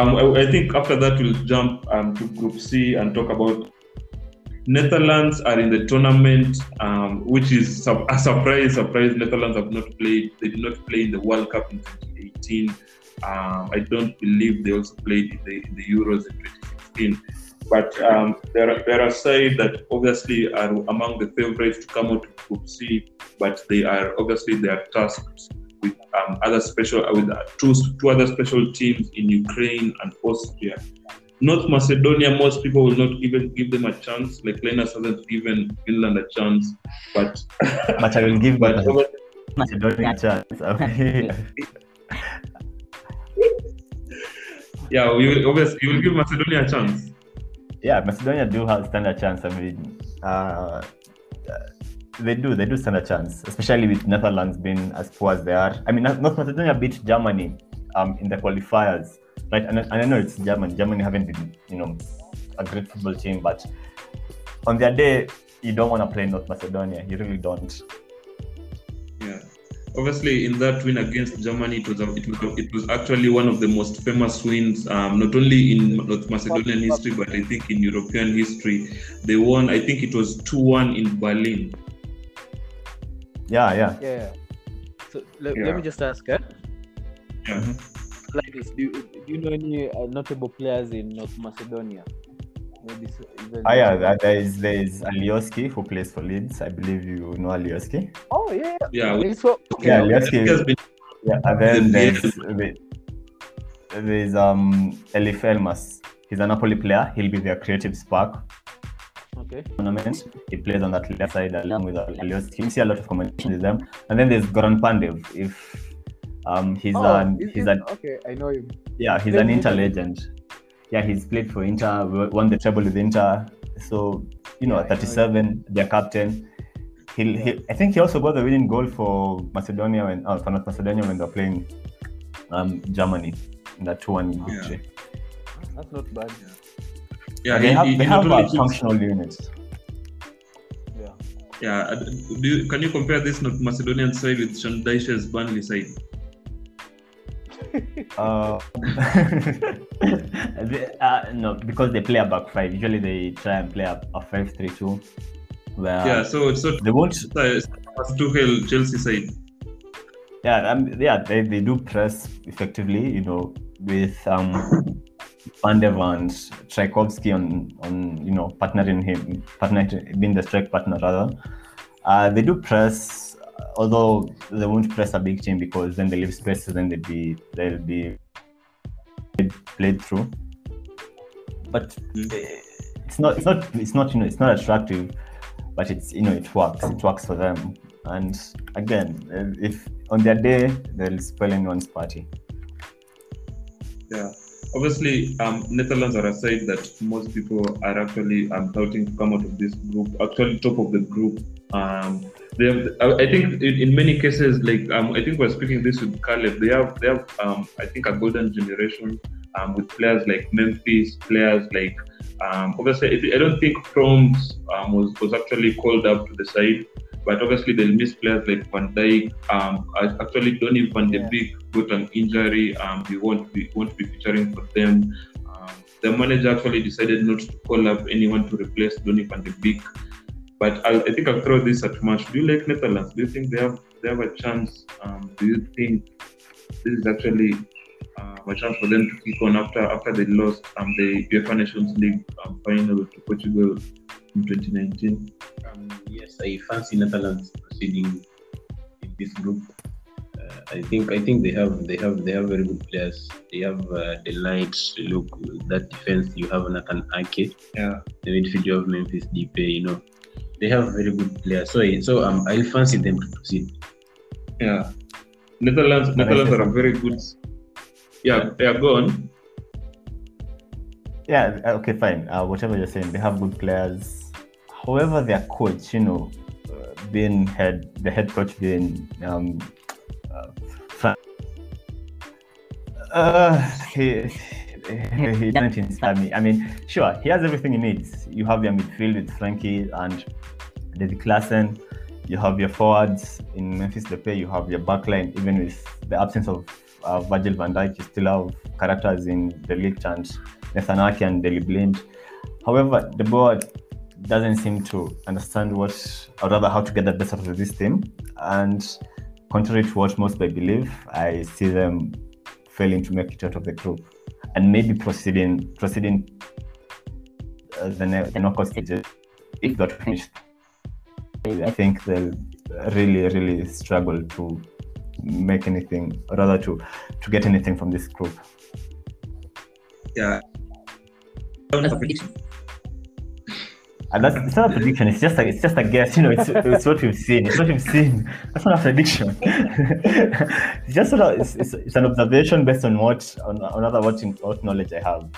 Um, I, I think after that we'll jump um, to Group C and talk about Netherlands are in the tournament, um, which is a surprise. Surprise! Netherlands have not played. They did not play in the World Cup in 2018. Um, I don't believe they also played in the, in the Euros in 2016. But um, they're, they're a side that obviously are among the favorites to come out of Group C. But they are obviously they are tasked with um, other special with uh, two, two other special teams in Ukraine and Austria. North Macedonia, most people will not even give them a chance. Like Linus hasn't given Finland a chance, but But I will give but Macedonia Macedonia a chance. Okay. yeah, we will, obviously you will give Macedonia a chance. yeah, Macedonia do have stand a chance. I mean, uh, they do. They do stand a chance, especially with Netherlands being as poor as they are. I mean, North Macedonia beat Germany um, in the qualifiers, right? And, and I know it's Germany. Germany haven't been, you know, a great football team, but on their day, you don't want to play North Macedonia. You really don't. Yeah. Obviously, in that win against Germany, it was a, it was it was actually one of the most famous wins, um, not only in North Macedonian history, but I think in European history. They won. I think it was two one in Berlin. Yeah, yeah. Yeah. So let, Yeah. let me just ask, eh? Yeah. like this, do, you- do you know any uh, notable players in North Macedonia? Maybe. Ah, yeah, there- there is there is Alioski who plays for Leeds. I believe you know Alioski. Oh yeah. Yeah, we- so, okay, Yeah, okay. I think Alioski. has been Yeah, and then there's there's um Eljif Elmas. He's a Napoli player. He'll be their creative spark Okay. tournament. He plays on that left side along with Alioski. You see a lot of combination with them. And then there's Goran Pandev. If um he's oh, an he's an okay. I know him. yeah he's Played an in Inter legend. Yeah, he's played for Inter, w- won the treble with Inter. So you know, Yeah, I know 37, their captain. He'll, he, I think he also got the winning goal for Macedonia when, oh, for North Macedonia when they're playing um, Germany in that 2-1 victory. That's not bad. yeah. They he- have, he- they he have not only a keeps- functional unit. Yeah. Yeah, uh, do you, can you compare this North Macedonian side with Sean Dyche's Burnley side? Uh, they- uh, no, because they play a back five. Usually they try and play a, a 5-3-2 where yeah, so so they won't Tuchel Chelsea side. yeah um, yeah they, they do press effectively you know with um Pandev and Trajkovski on on you know partnering him partner being the strike partner rather. Uh, they do press although they won't press a big team because then they leave spaces then they'll be they'll be played through. But it's not it's not it's not you know it's not attractive but it's you know it works it works for them. And again if on their day they'll spoil anyone's party. Yeah, obviously, um, Netherlands are a side that most people are actually um, to come out of this group. Actually, top of the group. Um, they have, I think, in, in many cases, like um, I think we're speaking this with Caleb. They have, they have, um, I think, a golden generation um, with players like Memphis, players like. Um, obviously, I don't think Promes um, was was actually called up to the side. But obviously, they'll miss players like Van Dijk. Um, actually, Donny Van de. Beek got an injury. Um, we won't be won't be featuring for them. Um, the manager actually decided not to call up anyone to replace Donny Van de Beek. But I'll, I think I'll throw this at Marsh. Do you like Netherlands? Do you think they have they have a chance? Um, do you think this is actually uh, a chance for them to kick on after after they lost um, the UEFA Nations League um, final to Portugal in 2019? Um, yes, I fancy Netherlands proceeding in this group. Uh, I think I think they have they have they have very good players. They have uh, the light look that defense. You have Nathan Ake. Yeah. The midfield you have Memphis Depay. You know, they have very good players. So so um, I fancy them to proceed. Yeah. Netherlands, Netherlands are a very good Yeah, they are gone. Yeah, okay, fine. Uh, whatever you're saying, they have good players. However, their coach, you know, uh, being head, the head coach being um, uh, uh, he, he, he doesn't inspire me. I mean, sure, he has everything he needs. You have your midfield with Frenkie and David Klaassen. You have your forwards in Memphis Depay. You have your backline, even with the absence of uh, Virgil van Dijk, you still have characters in the league and Nathan Ake and Daley Blind. However, de Boer doesn't seem to understand what, or rather, how to get the best out of this team. And contrary to what most may believe, I see them failing to make it out of the group, and maybe proceeding proceeding uh, the, ne- the knockout stages if got finished. I think they'll really, really struggle to make anything, or rather to to get anything from this group. Yeah. That's a prediction. And that's it's not a prediction. It's just like it's just a guess. You know, it's, it's what we've seen. It's what we've seen. That's not a prediction. it's just sort of it's, it's, it's an observation based on what on, on other watching what knowledge I have.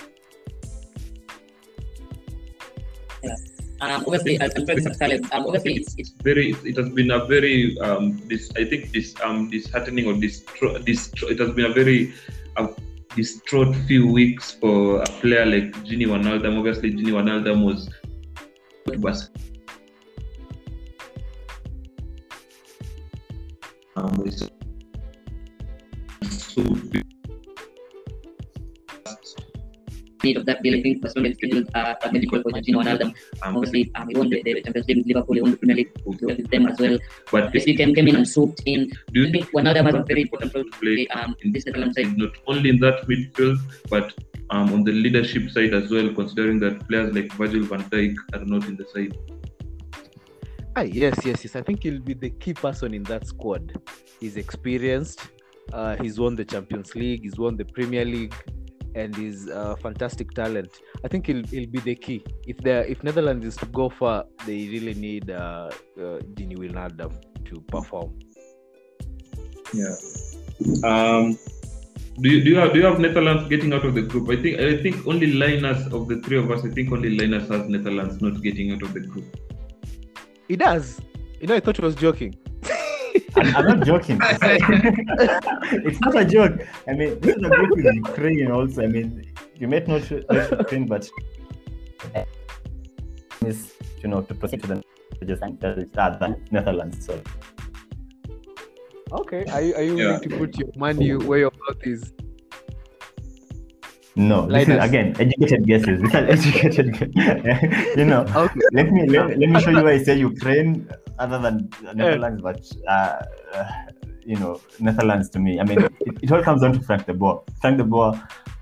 Um, obviously, I'll, I'll try. Um, obviously, it's, it's very it has been a very um this i think this um disheartening or distro, distro it has been a very uh, distraught few weeks for a player like Gini Wijnaldum obviously Gini Wijnaldum was was um, so need of that. I think Barcelona scheduled uh, a medical for Gino Wijnaldum. um, Obviously, um, he won the, the Champions League with Liverpool, he won the Premier League with them as well. but This weekend came in and swooped in. do you think Wijnaldum has a very important role to play um, in this Netherlands side. not only in that midfield, but um, on the leadership side as well, considering that players like Virgil van Dijk are not in the side. Ah, yes, yes, yes. I think he'll be the key person in that squad. He's experienced. Uh, he's won the Champions League. He's won the Premier League, and he's a fantastic talent. I think he'll, he'll be the key. If the if Netherlands is to go far, they really need uh, uh, Gini Wijnaldum to perform. Yeah. Um, do you do you have do you have Netherlands getting out of the group? I think I think only Linus of the three of us. I think only Linus has Netherlands not getting out of the group. He does. You know, I thought he was joking. I'm, I'm not joking. it's not a joke. I mean, this is a group with Ukraine also. I mean, you might not know Ukraine, but is you know to proceed to the just that the Netherlands. So Okay, are you, are you Yeah. willing to put your money where your mouth is? no, this is again educated guesses. These are educated. you know, Okay. let me let, let me show you why I say Ukraine other than Netherlands, but uh, uh, you know Netherlands to me. I mean, it, it all comes down to Frank de Boer. Frank de Boer,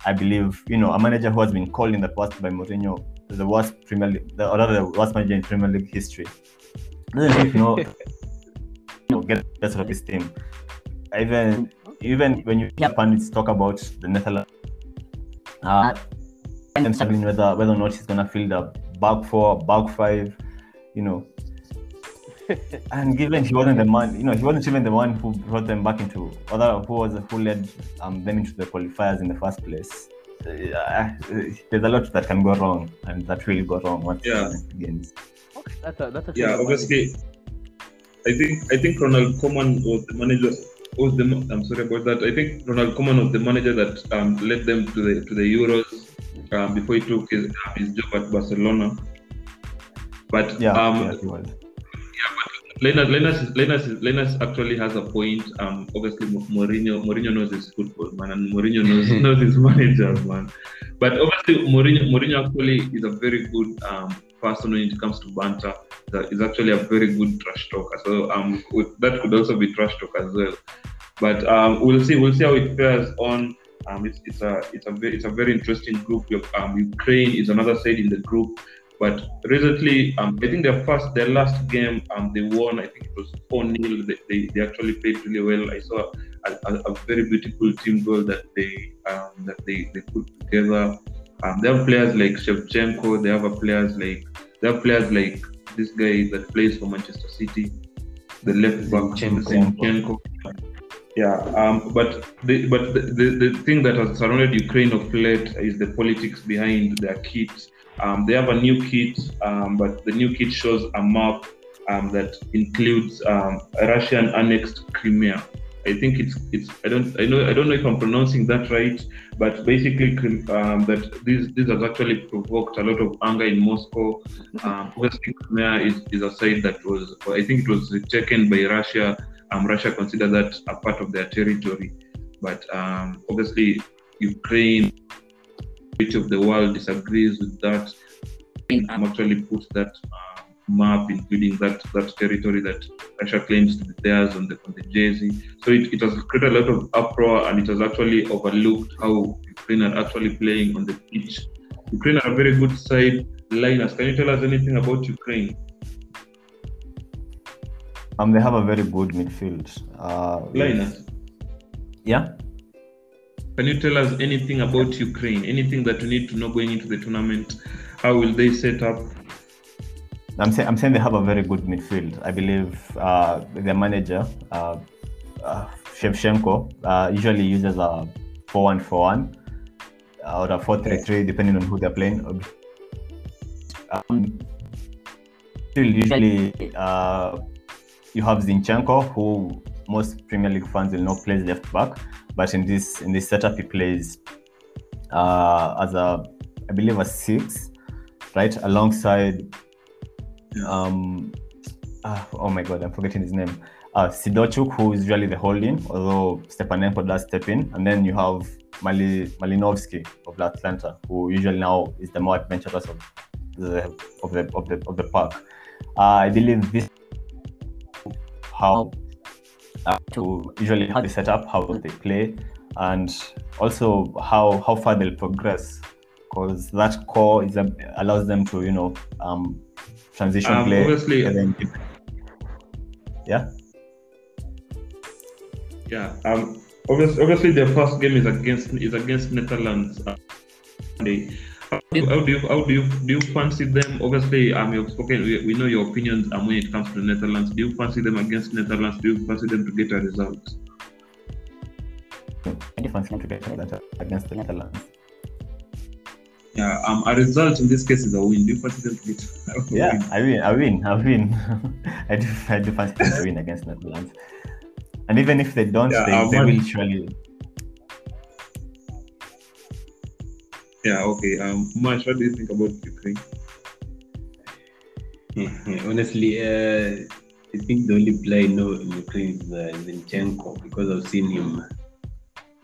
I believe, you know, a manager who has been called in the past by Mourinho the worst Premier League, the, or rather the worst manager in Premier League history. Doesn't you know, you know, get the best of his team. Even even when you hear pundits talk about the Netherlands, uh, I'm struggling whether whether or not he's gonna field a back four, back five, you know. and given he wasn't the man, you know, he wasn't even the one who brought them back into, other who was who led um, them into the qualifiers in the first place. Uh, there's a lot that can go wrong, and that will go wrong once Yeah. it begins. Okay, that's a, that's a Yeah, obviously. I think I think Ronald Koeman was the manager. Was the I'm sorry about that. I think Ronald Koeman was the manager that um, led them to the to the Euros um, before he took his, um, his job at Barcelona. But Yeah, um, yeah, he was. Linus actually has a point. Um, obviously, Mo- Mourinho, Mourinho knows his football, man, and Mourinho knows, knows his managers, man. But obviously, Mourinho, Mourinho actually is a very good um, person when it comes to banter. That is actually a very good trash talker. So um, that could also be trash talk as well. But um, we'll see. We'll see how it fares on. Um, it's, it's a it's a very it's a very interesting group. Um, Ukraine is another side in the group. But recently, um, I think their first, their last game, um, they won. I think it was four 0 they, they, they actually played really well. I saw a, a, a very beautiful team goal that they um, that they, they put together. Um, they have players like Shevchenko. They have a players like they have players like this guy that plays for Manchester City, the left back. Zinchenko. Yeah, um, but the but the, the, the thing that has surrounded Ukraine of late is the politics behind their kit. Um, they have a new kit, um, but the new kit shows a map um, that includes um, Russian annexed Crimea. I think it's it's I don't I know I don't know if I'm pronouncing that right, but basically um, that this this has actually provoked a lot of anger in Moscow. Um, obviously, Crimea is, is a site that was I think it was taken by Russia. Um, Russia consider that a part of their territory, but um, obviously Ukraine, which of the world disagrees with that, um, actually put that uh, map, including that that territory that Russia claims to be theirs on the on the jersey. So it, it has created a lot of uproar, and it has actually overlooked how Ukraine are actually playing on the pitch. Ukraine are a very good side. Linus, can you tell us anything about Ukraine? Um, they have a very good midfield. Uh, Linus, yeah. can you tell us anything about Ukraine? Anything that we need to know going into the tournament? How will they set up? I'm saying I'm saying they have a very good midfield. I believe uh, their manager uh, uh, Shevchenko uh, usually uses a four-one-four-one or a four-three-three, depending on who they're playing. Um, still, usually uh, you have Zinchenko, who most Premier League fans will know plays left back, but in this in this setup he plays uh, as a I believe a six, right, alongside um ah, oh my god i'm forgetting his name. Uh Sydorchuk who is really the holding although stepanenko does step in. And then you have Mali, malinovsky of Atalanta who usually now is the more adventurous of the of the of the, of the park uh, i believe this how uh, to usually how they set up how they play and also how how far they'll progress. Because that core is a, allows them to you know um transition Um, play obviously- yeah Yeah. Um. Obviously, obviously, their first game is against is against Netherlands. Uh, Sunday. How do, how do you how do you do you fancy them? Obviously, um, you've spoken. We, we know your opinions um, when it comes to the Netherlands. Do you fancy them against Netherlands? Do you fancy them to get a result? I fancy them to get that against the Netherlands. Yeah. Um. A result in this case is a win. Do you fancy them to get? a Yeah, win? I win, I win, I win. I do, I do fancy them to win against Netherlands. And even if they don't, Yeah, they, um, they what- will surely. Yeah. Okay. Um. Marsh, what do you think about Ukraine? Yeah, honestly, uh, I think the only player I know in Ukraine is uh, Zinchenko because I've seen him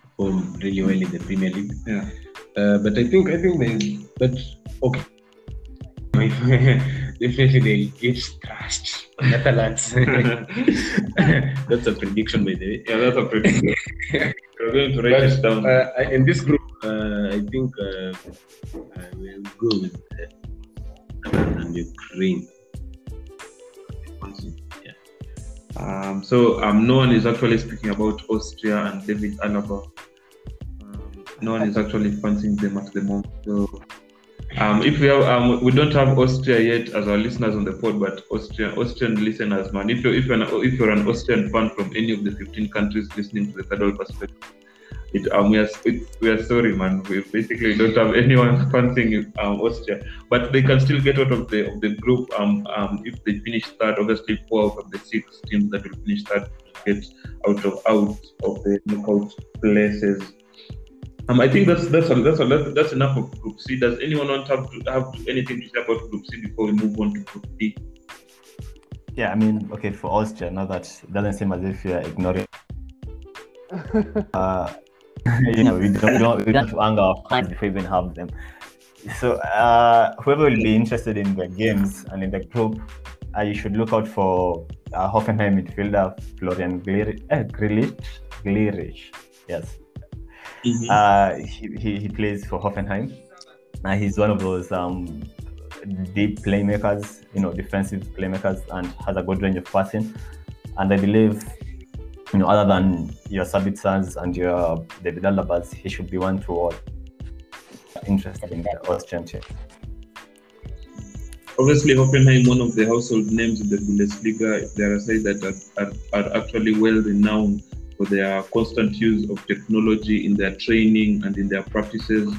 perform really well in the Premier League. Yeah. Uh, but I think I think they but okay. Definitely they get thrashed. Netherlands. That's a prediction by the way. Yeah. That's a prediction. We're going to write it down. Uh, in this group, uh, I think uh, uh, we'll go with uh, and Ukraine. Yeah. Um, so um, no one is actually speaking about Austria and David Alaba. No one is actually fancying them at the moment. So um, if we have, um, we don't have Austria yet as our listeners on the pod, but Austrian Austrian listeners, man, if you're if you're an, if you're an Austrian fan from any of the 15 countries listening to the World Perspective, it, um, we are it, we are sorry, man. We basically don't have anyone fancying um, Austria, but they can still get out of the of the group. Um, um, if they finish third, obviously four out of the six teams that will finish third get out of out of the knockout places. Um, I think that's that's that's that's, that's enough of Group C. Does anyone want to have, to have anything to say about Group C before we move on to Group D? Yeah, I mean, okay, for Austria, now that doesn't seem as if you're ignoring. uh, you know, we don't, we don't, we don't have to anger our fans before we even have them. So, uh, whoever will be interested in the games and in the group, uh, you should look out for uh, Hoffenheim midfielder Florian Glir- uh, Grillitsch. Glirich. Yes. Uh, he, he, he plays for Hoffenheim. Uh, he's one of those um, deep playmakers, you know, defensive playmakers, and has a good range of passing. And I believe, you know, other than your Sabitzers and your David Alabas, he should be one to watch. Interested in the Austrian team. Obviously, Hoffenheim, one of the household names in the Bundesliga, they are a side that are, are, are actually well renowned for their constant use of technology in their training and in their practices.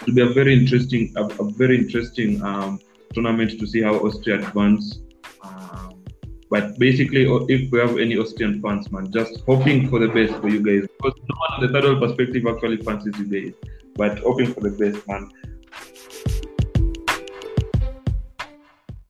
It will be a very interesting, a, a very interesting um, tournament to see how Austria advance. Um, but basically, if we have any Austrian fans, man, just hoping for the best for you guys. Because no one on the third world perspective actually fancies you guys, but hoping for the best, man.